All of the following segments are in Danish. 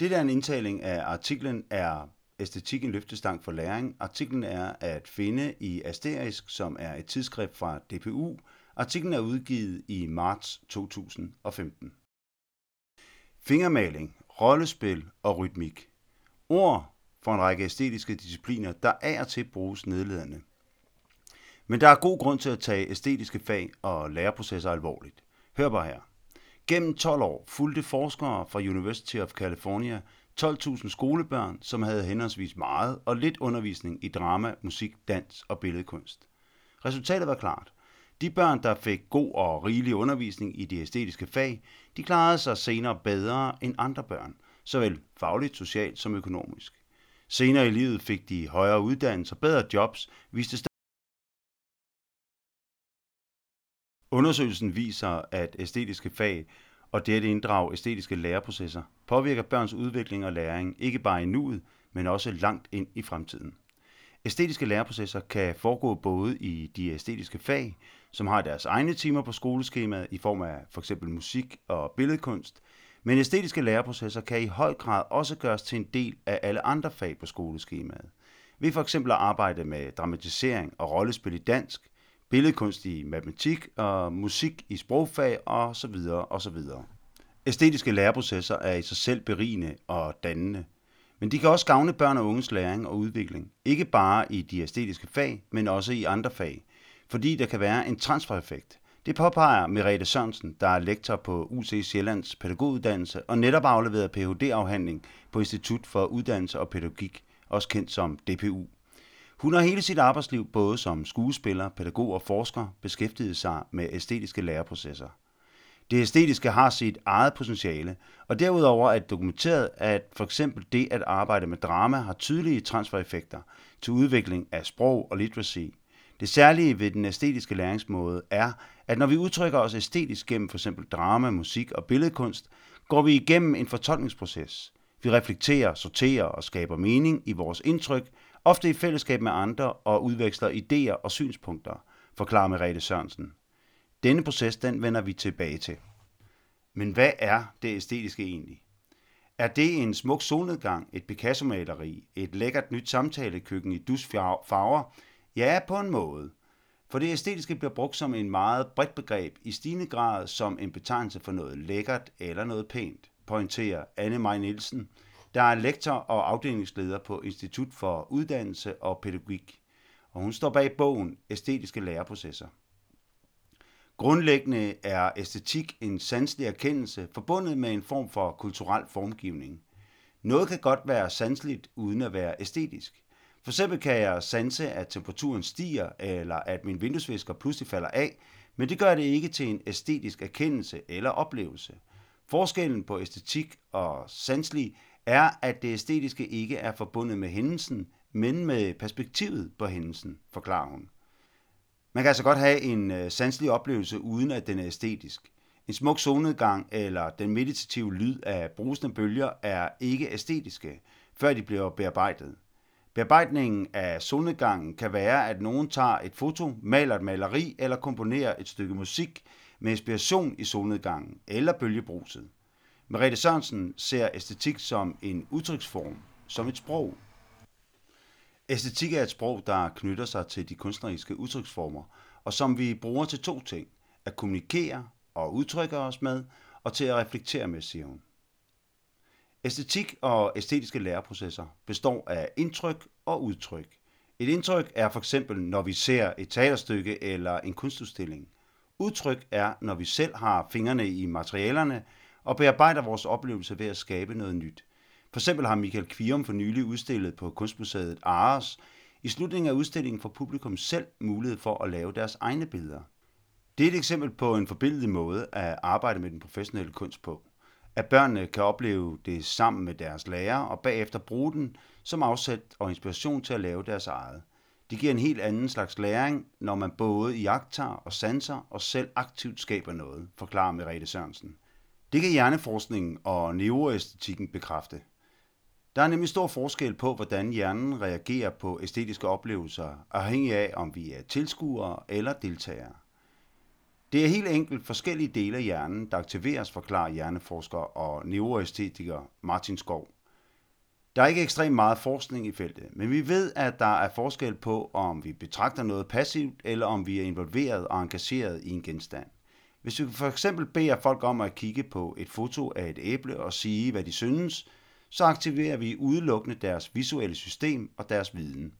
Det der er en indtaling af artiklen er Æstetik en løftestang for læring. Artiklen er at finde i Asterisk, som er et tidsskrift fra DPU. Artiklen er udgivet i marts 2015. Fingermaling, rollespil og rytmik. Ord for en række æstetiske discipliner, der af og til bruges nedledende. Men der er god grund til at tage æstetiske fag og læreprocesser alvorligt. Hør bare her. Gennem 12 år fulgte forskere fra University of California 12.000 skolebørn, som havde henholdsvis meget og lidt undervisning i drama, musik, dans og billedkunst. Resultatet var klart. De børn, der fik god og rigelig undervisning i de æstetiske fag, de klarede sig senere bedre end andre børn, såvel fagligt, socialt som økonomisk. Senere i livet fik de højere uddannelser, bedre jobs, viste Undersøgelsen viser, at æstetiske fag og det at inddrage æstetiske læreprocesser påvirker børns udvikling og læring ikke bare i nuet, men også langt ind i fremtiden. Æstetiske læreprocesser kan foregå både i de æstetiske fag, som har deres egne timer på skoleskemaet i form af f.eks. musik og billedkunst, men æstetiske læreprocesser kan i høj grad også gøres til en del af alle andre fag på skoleskemaet. Ved for eksempel at arbejde med dramatisering og rollespil i dansk, billedkunst i matematik og musik i sprogfag og så videre og så videre. Æstetiske læreprocesser er i sig selv berigende og dannende, men de kan også gavne børn og unges læring og udvikling, ikke bare i de æstetiske fag, men også i andre fag, fordi der kan være en transfereffekt. Det påpeger Merete Sørensen, der er lektor på UC Sjællands pædagoguddannelse og netop afleveret Ph.D.-afhandling på Institut for Uddannelse og Pædagogik, også kendt som DPU. Hun har hele sit arbejdsliv både som skuespiller, pædagog og forsker beskæftiget sig med æstetiske læreprocesser. Det æstetiske har sit eget potentiale, og derudover er det dokumenteret, at for eksempel det at arbejde med drama har tydelige transfereffekter til udvikling af sprog og literacy. Det særlige ved den æstetiske læringsmåde er, at når vi udtrykker os æstetisk gennem for eksempel drama, musik og billedkunst, går vi igennem en fortolkningsproces. Vi reflekterer, sorterer og skaber mening i vores indtryk, ofte i fællesskab med andre og udveksler idéer og synspunkter, forklarer Merete Sørensen. Denne proces den vender vi tilbage til. Men hvad er det æstetiske egentlig? Er det en smuk solnedgang, et Picasso-maleri, et lækkert nyt samtalekøkken i dusfarver? Ja, på en måde. For det æstetiske bliver brugt som en meget bredt begreb, i stigende grad som en betegnelse for noget lækkert eller noget pænt, pointerer Anne Maj Nielsen, der er lektor og afdelingsleder på Institut for Uddannelse og Pædagogik, og hun står bag bogen Æstetiske læreprocesser. Grundlæggende er æstetik en sanselig erkendelse forbundet med en form for kulturel formgivning. Noget kan godt være sanseligt uden at være æstetisk. For eksempel kan jeg sanse, at temperaturen stiger, eller at min vinduesvisker pludselig falder af, men det gør det ikke til en æstetisk erkendelse eller oplevelse. Forskellen på æstetik og sanselig er, at det æstetiske ikke er forbundet med hændelsen, men med perspektivet på hændelsen, forklarer hun. Man kan altså godt have en øh, sanselig oplevelse, uden at den er æstetisk. En smuk solnedgang eller den meditative lyd af brusende bølger er ikke æstetiske, før de bliver bearbejdet. Bearbejdningen af solnedgangen kan være, at nogen tager et foto, maler et maleri eller komponerer et stykke musik med inspiration i solnedgangen eller bølgebruset. Merete Sørensen ser æstetik som en udtryksform, som et sprog. Æstetik er et sprog, der knytter sig til de kunstneriske udtryksformer, og som vi bruger til to ting. At kommunikere og udtrykke os med, og til at reflektere med, siger hun. Æstetik og æstetiske læreprocesser består af indtryk og udtryk. Et indtryk er for eksempel, når vi ser et teaterstykke eller en kunstudstilling. Udtryk er, når vi selv har fingrene i materialerne og bearbejder vores oplevelse ved at skabe noget nyt. For eksempel har Michael Kvium for nylig udstillet på Kunstmuseet Ares. I slutningen af udstillingen får publikum selv mulighed for at lave deres egne billeder. Det er et eksempel på en forbindelig måde at arbejde med den professionelle kunst på. At børnene kan opleve det sammen med deres lærer og bagefter bruge den som afsæt og inspiration til at lave deres eget. Det giver en helt anden slags læring, når man både iagtager og sanser og selv aktivt skaber noget, forklarer Merete Sørensen. Det kan hjerneforskningen og neuroæstetikken bekræfte. Der er nemlig stor forskel på, hvordan hjernen reagerer på æstetiske oplevelser, afhængig af, om vi er tilskuere eller deltagere. Det er helt enkelt forskellige dele af hjernen, der aktiveres, forklarer hjerneforsker og neuroæstetiker Martin Skov. Der er ikke ekstremt meget forskning i feltet, men vi ved, at der er forskel på, om vi betragter noget passivt, eller om vi er involveret og engageret i en genstand. Hvis vi for eksempel beder folk om at kigge på et foto af et æble og sige, hvad de synes, så aktiverer vi udelukkende deres visuelle system og deres viden.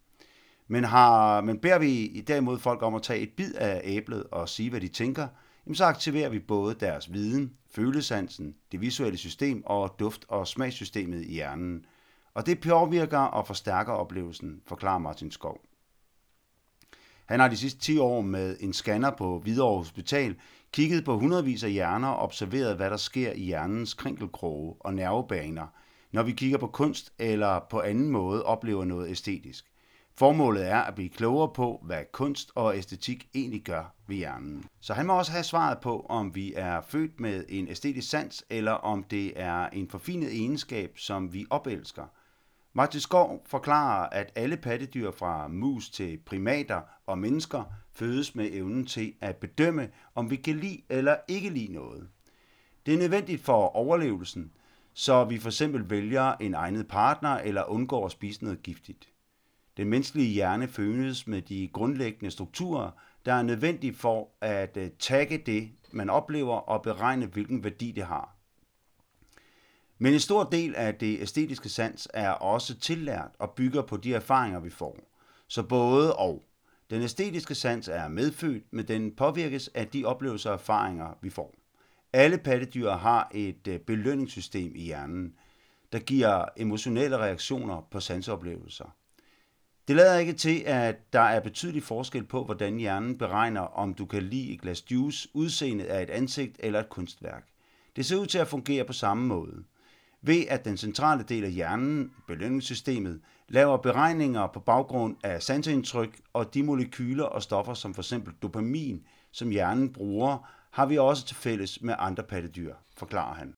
Men, har, men beder vi derimod folk om at tage et bid af æblet og sige, hvad de tænker, så aktiverer vi både deres viden, følesansen, det visuelle system og duft- og smagssystemet i hjernen. Og det påvirker og forstærker oplevelsen, forklarer Martin Skov. Han har de sidste 10 år med en scanner på Hvidovre Hospital kigget på hundredvis af hjerner og observeret, hvad der sker i hjernens krinkelkroge og nervebaner, når vi kigger på kunst eller på anden måde oplever noget æstetisk. Formålet er at blive klogere på, hvad kunst og æstetik egentlig gør ved hjernen. Så han må også have svaret på, om vi er født med en æstetisk sans, eller om det er en forfinet egenskab, som vi opelsker. Martin Skov forklarer, at alle pattedyr fra mus til primater og mennesker fødes med evnen til at bedømme, om vi kan lide eller ikke lide noget. Det er nødvendigt for overlevelsen, så vi for eksempel vælger en egnet partner eller undgår at spise noget giftigt. Den menneskelige hjerne fødes med de grundlæggende strukturer, der er nødvendige for at øh, tagge det, man oplever og beregne, hvilken værdi det har. Men en stor del af det æstetiske sans er også tillært og bygger på de erfaringer, vi får. Så både og. Den æstetiske sans er medfødt, men den påvirkes af de oplevelser og erfaringer, vi får. Alle pattedyr har et øh, belønningssystem i hjernen, der giver emotionelle reaktioner på sansoplevelser. Det lader ikke til, at der er betydelig forskel på, hvordan hjernen beregner, om du kan lide et glas juice, udseendet af et ansigt eller et kunstværk. Det ser ud til at fungere på samme måde. Ved at den centrale del af hjernen, belønningssystemet, laver beregninger på baggrund af sanseindtryk og de molekyler og stoffer som f.eks. dopamin, som hjernen bruger, har vi også til fælles med andre pattedyr, forklarer han.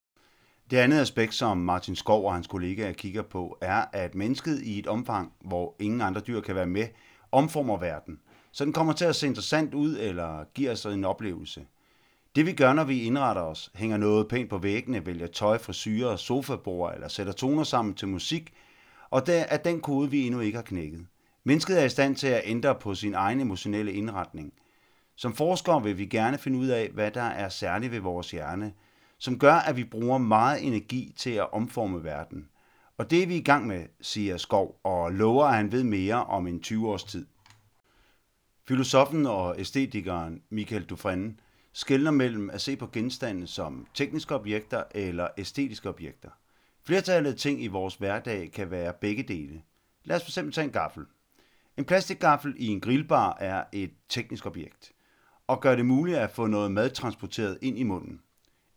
Det andet aspekt, som Martin Skov og hans kollegaer kigger på, er, at mennesket i et omfang, hvor ingen andre dyr kan være med, omformer verden, så den kommer til at se interessant ud eller giver sig en oplevelse. Det vi gør, når vi indretter os, hænger noget pænt på væggene, vælger tøj, frisyrer, sofabord eller sætter toner sammen til musik, og det er den kode, vi endnu ikke har knækket. Mennesket er i stand til at ændre på sin egen emotionelle indretning. Som forskere vil vi gerne finde ud af, hvad der er særligt ved vores hjerne – som gør, at vi bruger meget energi til at omforme verden. Og det er vi i gang med, siger Skov, og lover, at han ved mere om en 20 års tid. Filosofen og æstetikeren Michael Dufresne skældner mellem at se på genstande som tekniske objekter eller æstetiske objekter. Flertallet af ting i vores hverdag kan være begge dele. Lad os for eksempel tage en gaffel. En plastikgaffel i en grillbar er et teknisk objekt, og gør det muligt at få noget mad transporteret ind i munden.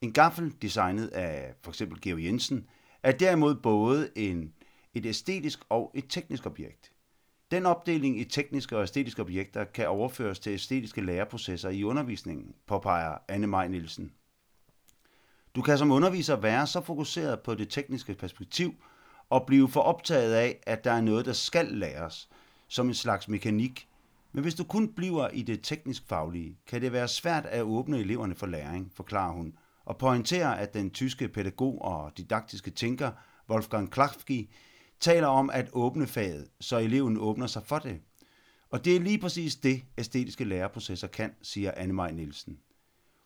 En gaffel designet af for eksempel Georg Jensen er derimod både en, et æstetisk og et teknisk objekt. Den opdeling i tekniske og æstetiske objekter kan overføres til æstetiske læreprocesser i undervisningen, påpeger Anne Maj Nielsen. Du kan som underviser være så fokuseret på det tekniske perspektiv og blive for optaget af, at der er noget, der skal læres, som en slags mekanik. Men hvis du kun bliver i det teknisk faglige, kan det være svært at åbne eleverne for læring, forklarer hun, og pointerer, at den tyske pædagog og didaktiske tænker Wolfgang Klafki taler om at åbne faget, så eleven åbner sig for det. Og det er lige præcis det, æstetiske læreprocesser kan, siger Anne Nielsen.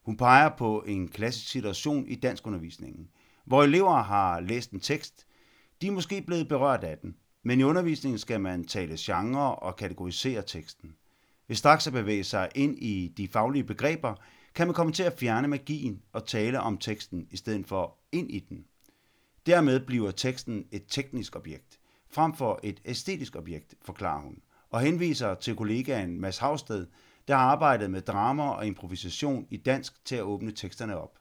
Hun peger på en klassisk situation i danskundervisningen, hvor elever har læst en tekst, de er måske blevet berørt af den, men i undervisningen skal man tale genre og kategorisere teksten. Ved straks at bevæge sig ind i de faglige begreber, kan man komme til at fjerne magien og tale om teksten i stedet for ind i den. Dermed bliver teksten et teknisk objekt, frem for et æstetisk objekt, forklarer hun, og henviser til kollegaen Mads Havsted, der har arbejdet med drama og improvisation i dansk til at åbne teksterne op.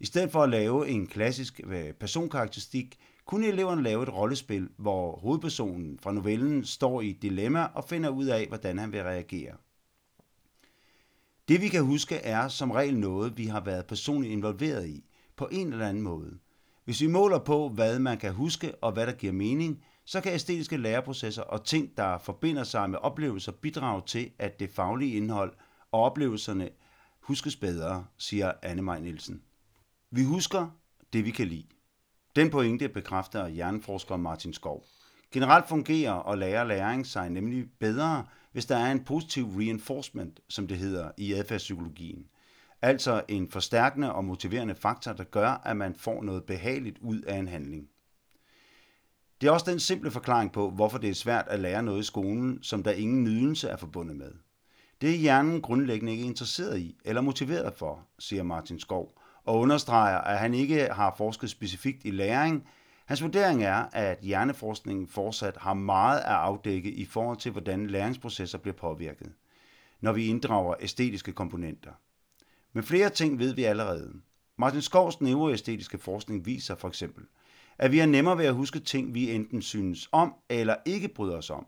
I stedet for at lave en klassisk øh, personkarakteristik, kunne eleverne lave et rollespil, hvor hovedpersonen fra novellen står i et dilemma og finder ud af, hvordan han vil reagere. Det vi kan huske er som regel noget, vi har været personligt involveret i, på en eller anden måde. Hvis vi måler på, hvad man kan huske og hvad der giver mening, så kan æstetiske læreprocesser og ting, der forbinder sig med oplevelser, bidrage til, at det faglige indhold og oplevelserne huskes bedre, siger Anne Maj Nielsen. Vi husker det, vi kan lide. Den pointe bekræfter hjerneforsker Martin Skov. Generelt fungerer og lærer læring sig nemlig bedre, hvis der er en positiv reinforcement, som det hedder i adfærdspsykologien. Altså en forstærkende og motiverende faktor, der gør, at man får noget behageligt ud af en handling. Det er også den simple forklaring på, hvorfor det er svært at lære noget i skolen, som der ingen nydelse er forbundet med. Det er hjernen grundlæggende ikke interesseret i eller motiveret for, siger Martin Skov, og understreger, at han ikke har forsket specifikt i læring. Hans vurdering er, at hjerneforskningen fortsat har meget at afdække i forhold til, hvordan læringsprocesser bliver påvirket, når vi inddrager æstetiske komponenter. Men flere ting ved vi allerede. Martin Skovs neuroæstetiske forskning viser for eksempel, at vi er nemmere ved at huske ting, vi enten synes om eller ikke bryder os om.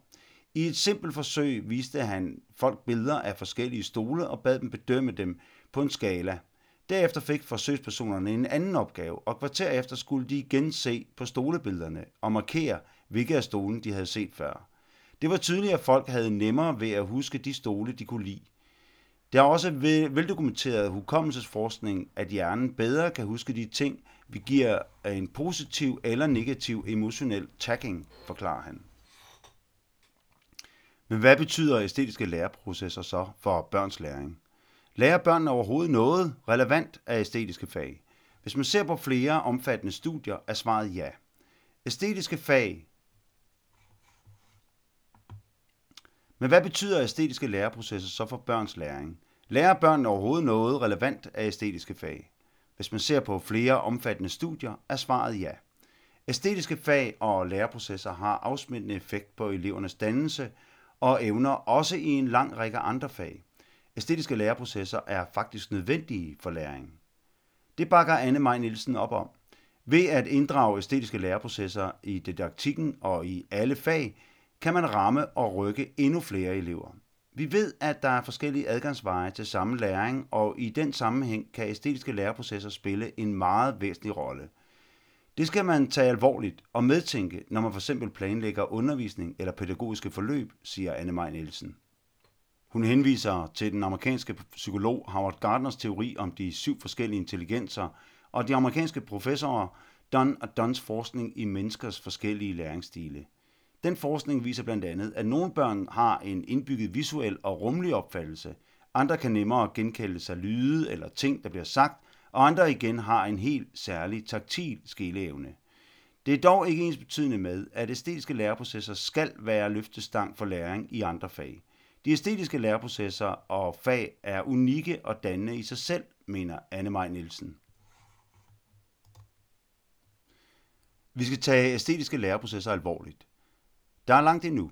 I et simpelt forsøg viste han folk billeder af forskellige stole og bad dem bedømme dem på en skala. Derefter fik forsøgspersonerne en anden opgave, og kvarter efter skulle de igen se på stolebillederne og markere, hvilke af stolen de havde set før. Det var tydeligt, at folk havde nemmere ved at huske de stole, de kunne lide. Det er også veldokumenteret hukommelsesforskning, at hjernen bedre kan huske de ting, vi giver en positiv eller negativ emotionel tagging, forklarer han. Men hvad betyder æstetiske læreprocesser så for børns læring? Lærer børnene overhovedet noget relevant af æstetiske fag? Hvis man ser på flere omfattende studier, er svaret ja. Æstetiske fag Men hvad betyder æstetiske læreprocesser så for børns læring? Lærer børn overhovedet noget relevant af æstetiske fag? Hvis man ser på flere omfattende studier, er svaret ja. Æstetiske fag og læreprocesser har afsmittende effekt på elevernes dannelse og evner også i en lang række andre fag. Æstetiske læreprocesser er faktisk nødvendige for læring. Det bakker Anne Maj Nielsen op om. Ved at inddrage æstetiske læreprocesser i didaktikken og i alle fag, kan man ramme og rykke endnu flere elever. Vi ved, at der er forskellige adgangsveje til samme læring, og i den sammenhæng kan æstetiske læreprocesser spille en meget væsentlig rolle. Det skal man tage alvorligt og medtænke, når man for eksempel planlægger undervisning eller pædagogiske forløb, siger Anne Maj Nielsen. Hun henviser til den amerikanske psykolog Howard Gardners teori om de syv forskellige intelligenser og de amerikanske professorer Dunn og Dunns forskning i menneskers forskellige læringsstile. Den forskning viser blandt andet, at nogle børn har en indbygget visuel og rummelig opfattelse, andre kan nemmere genkalde sig lyde eller ting, der bliver sagt, og andre igen har en helt særlig taktil skilleevne. Det er dog ikke ens betydende med, at æstetiske læreprocesser skal være løftestang for læring i andre fag. De æstetiske læreprocesser og fag er unikke og dannende i sig selv, mener Anne Maj Nielsen. Vi skal tage æstetiske læreprocesser alvorligt. Der er langt endnu.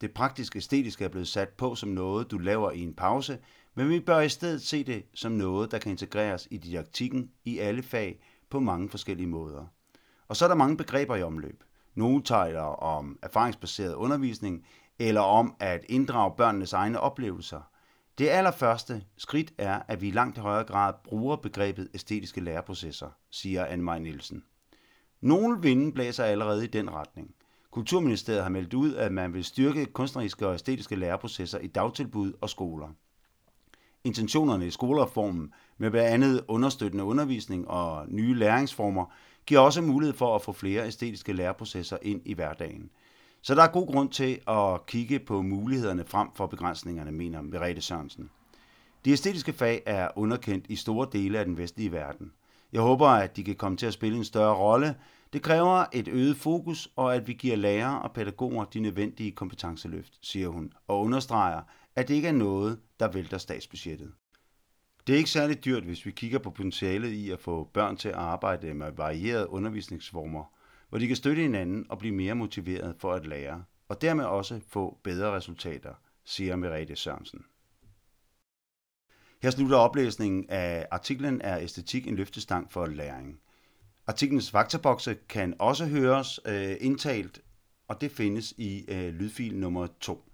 Det praktiske æstetiske er blevet sat på som noget, du laver i en pause, men vi bør i stedet se det som noget, der kan integreres i didaktikken i alle fag på mange forskellige måder. Og så er der mange begreber i omløb. Nogle taler om erfaringsbaseret undervisning, eller om at inddrage børnenes egne oplevelser. Det allerførste skridt er, at vi i langt højere grad bruger begrebet æstetiske læreprocesser, siger Anne Nielsen. Nogle vinde blæser allerede i den retning. Kulturministeriet har meldt ud, at man vil styrke kunstneriske og æstetiske læreprocesser i dagtilbud og skoler. Intentionerne i skolereformen med blandt andet understøttende undervisning og nye læringsformer giver også mulighed for at få flere æstetiske læreprocesser ind i hverdagen. Så der er god grund til at kigge på mulighederne frem for begrænsningerne, mener Merete Sørensen. De æstetiske fag er underkendt i store dele af den vestlige verden. Jeg håber, at de kan komme til at spille en større rolle, det kræver et øget fokus, og at vi giver lærere og pædagoger de nødvendige kompetenceløft, siger hun, og understreger, at det ikke er noget, der vælter statsbudgettet. Det er ikke særlig dyrt, hvis vi kigger på potentialet i at få børn til at arbejde med varierede undervisningsformer, hvor de kan støtte hinanden og blive mere motiveret for at lære, og dermed også få bedre resultater, siger Merete Sørensen. Her slutter oplæsningen af artiklen Er æstetik en løftestang for læring? Artiklens faktabokse kan også høres øh, indtalt, og det findes i øh, lydfil nummer 2.